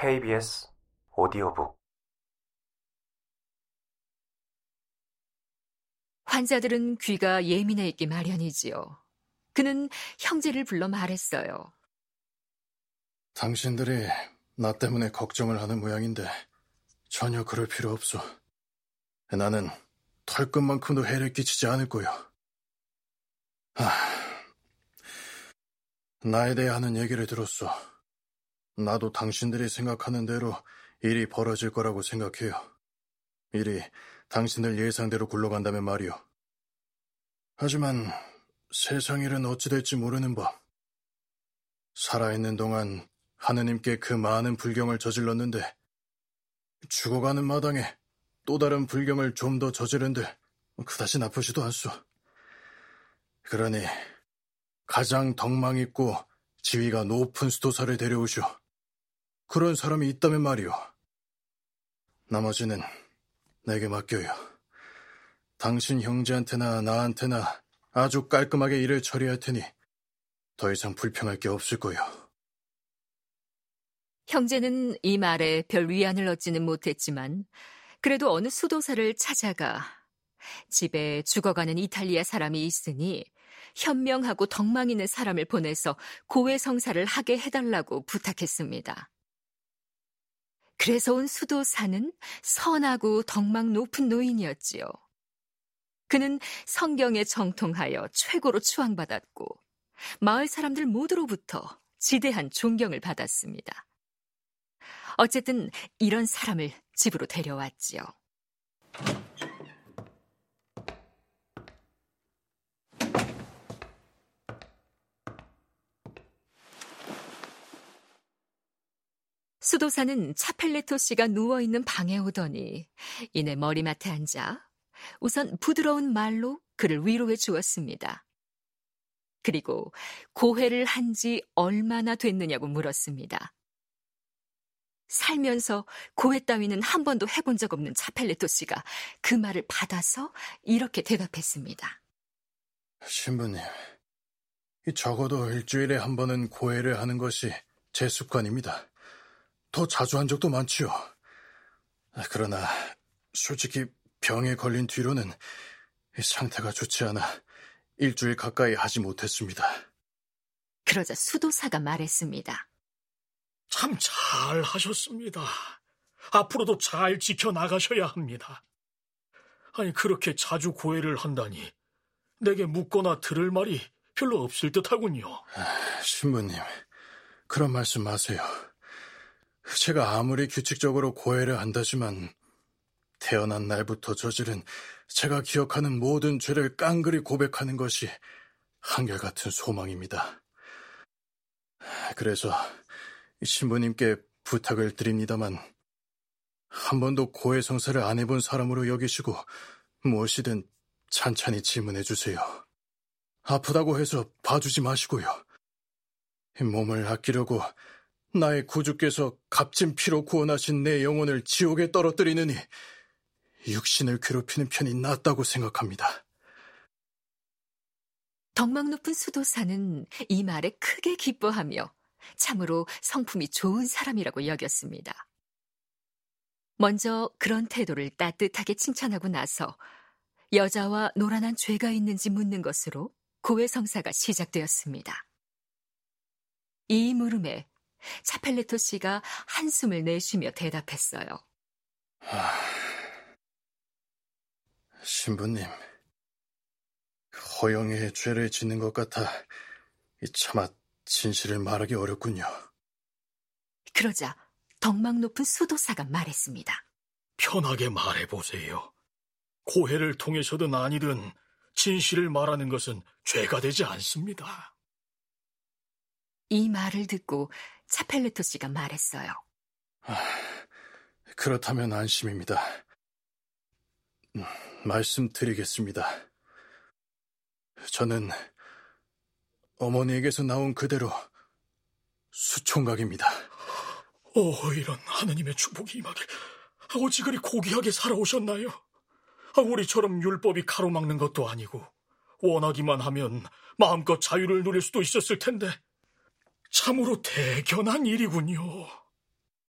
KBS 오디오북 환자들은 귀가 예민해 있기 마련이지요. 그는 형제를 불러 말했어요. 당신들이 나 때문에 걱정을 하는 모양인데 전혀 그럴 필요 없어. 나는 털끝만큼도 해를 끼치지 않을 거요. 하, 나에 대해 하는 얘기를 들었어. 나도 당신들이 생각하는 대로 일이 벌어질 거라고 생각해요. 일이 당신들 예상대로 굴러간다면 말이오. 하지만 세상 일은 어찌 될지 모르는 법. 살아있는 동안 하느님께 그 많은 불경을 저질렀는데 죽어가는 마당에 또 다른 불경을 좀 더 저지른들 그다지 나쁘지도 않소. 그러니 가장 덕망 있고 지위가 높은 수도사를 데려오시오. 그런 사람이 있다면 말이오. 나머지는 내게 맡겨요. 당신 형제한테나 나한테나 아주 깔끔하게 일을 처리할 테니 더 이상 불평할 게 없을 거요. 형제는 이 말에 별 위안을 얻지는 못했지만 그래도 어느 수도사를 찾아가 집에 죽어가는 이탈리아 사람이 있으니 현명하고 덕망 있는 사람을 보내서 고해 성사를 하게 해달라고 부탁했습니다. 그래서 온 수도사는 선하고 덕망 높은 노인이었지요. 그는 성경에 정통하여 최고로 추앙받았고 마을 사람들 모두로부터 지대한 존경을 받았습니다. 어쨌든 이런 사람을 집으로 데려왔지요. 수도사는 차펠레토 씨가 누워있는 방에 오더니 이내 머리맡에 앉아 우선 부드러운 말로 그를 위로해 주었습니다. 그리고 고회를 한 지 얼마나 됐느냐고 물었습니다. 살면서 고해 따위는 한 번도 해본 적 없는 차펠레토 씨가 그 말을 받아서 이렇게 대답했습니다. 신부님, 적어도 일주일에 한 번은 고해를 하는 것이 제 습관입니다. 더 자주 한 적도 많지요. 그러나 솔직히 병에 걸린 뒤로는 상태가 좋지 않아 일주일 가까이 하지 못했습니다. 그러자 수도사가 말했습니다. 참 잘 하셨습니다. 앞으로도 잘 지켜나가셔야 합니다. 아니, 그렇게 자주 고해를 한다니 내게 묻거나 들을 말이 별로 없을 듯 하군요. 신부님, 그런 말씀 마세요. 제가 아무리 규칙적으로 고해를 한다지만 태어난 날부터 저지른 제가 기억하는 모든 죄를 깡그리 고백하는 것이 한결같은 소망입니다. 그래서 신부님께 부탁을 드립니다만 한 번도 고해 성사를 안 해본 사람으로 여기시고 무엇이든 찬찬히 질문해 주세요. 아프다고 해서 봐주지 마시고요. 몸을 아끼려고 나의 구주께서 값진 피로 구원하신 내 영혼을 지옥에 떨어뜨리느니 육신을 괴롭히는 편이 낫다고 생각합니다. 덕망 높은 수도사는 이 말에 크게 기뻐하며 참으로 성품이 좋은 사람이라고 여겼습니다. 먼저 그런 태도를 따뜻하게 칭찬하고 나서 여자와 노란한 죄가 있는지 묻는 것으로 고해성사가 시작되었습니다. 이 물음에 차펠레토 씨가 한숨을 내쉬며 대답했어요. 하... 신부님, 허영의 죄를 짓는 것 같아 차마 진실을 말하기 어렵군요. 그러자 덕망 높은 수도사가 말했습니다. 편하게 말해보세요. 고해를 통해서든 아니든 진실을 말하는 것은 죄가 되지 않습니다. 이 말을 듣고 차펠레토 씨가 말했어요. 아, 그렇다면 안심입니다. 음, 말씀드리겠습니다. 저는 어머니에게서 나온 그대로 수총각입니다. 오, 이런 하느님의 축복이 임하길. 어찌 그리 고귀하게 살아오셨나요? 아, 우리처럼 율법이 가로막는 것도 아니고 원하기만 하면 마음껏 자유를 누릴 수도 있었을 텐데 참으로 대견한 일이군요.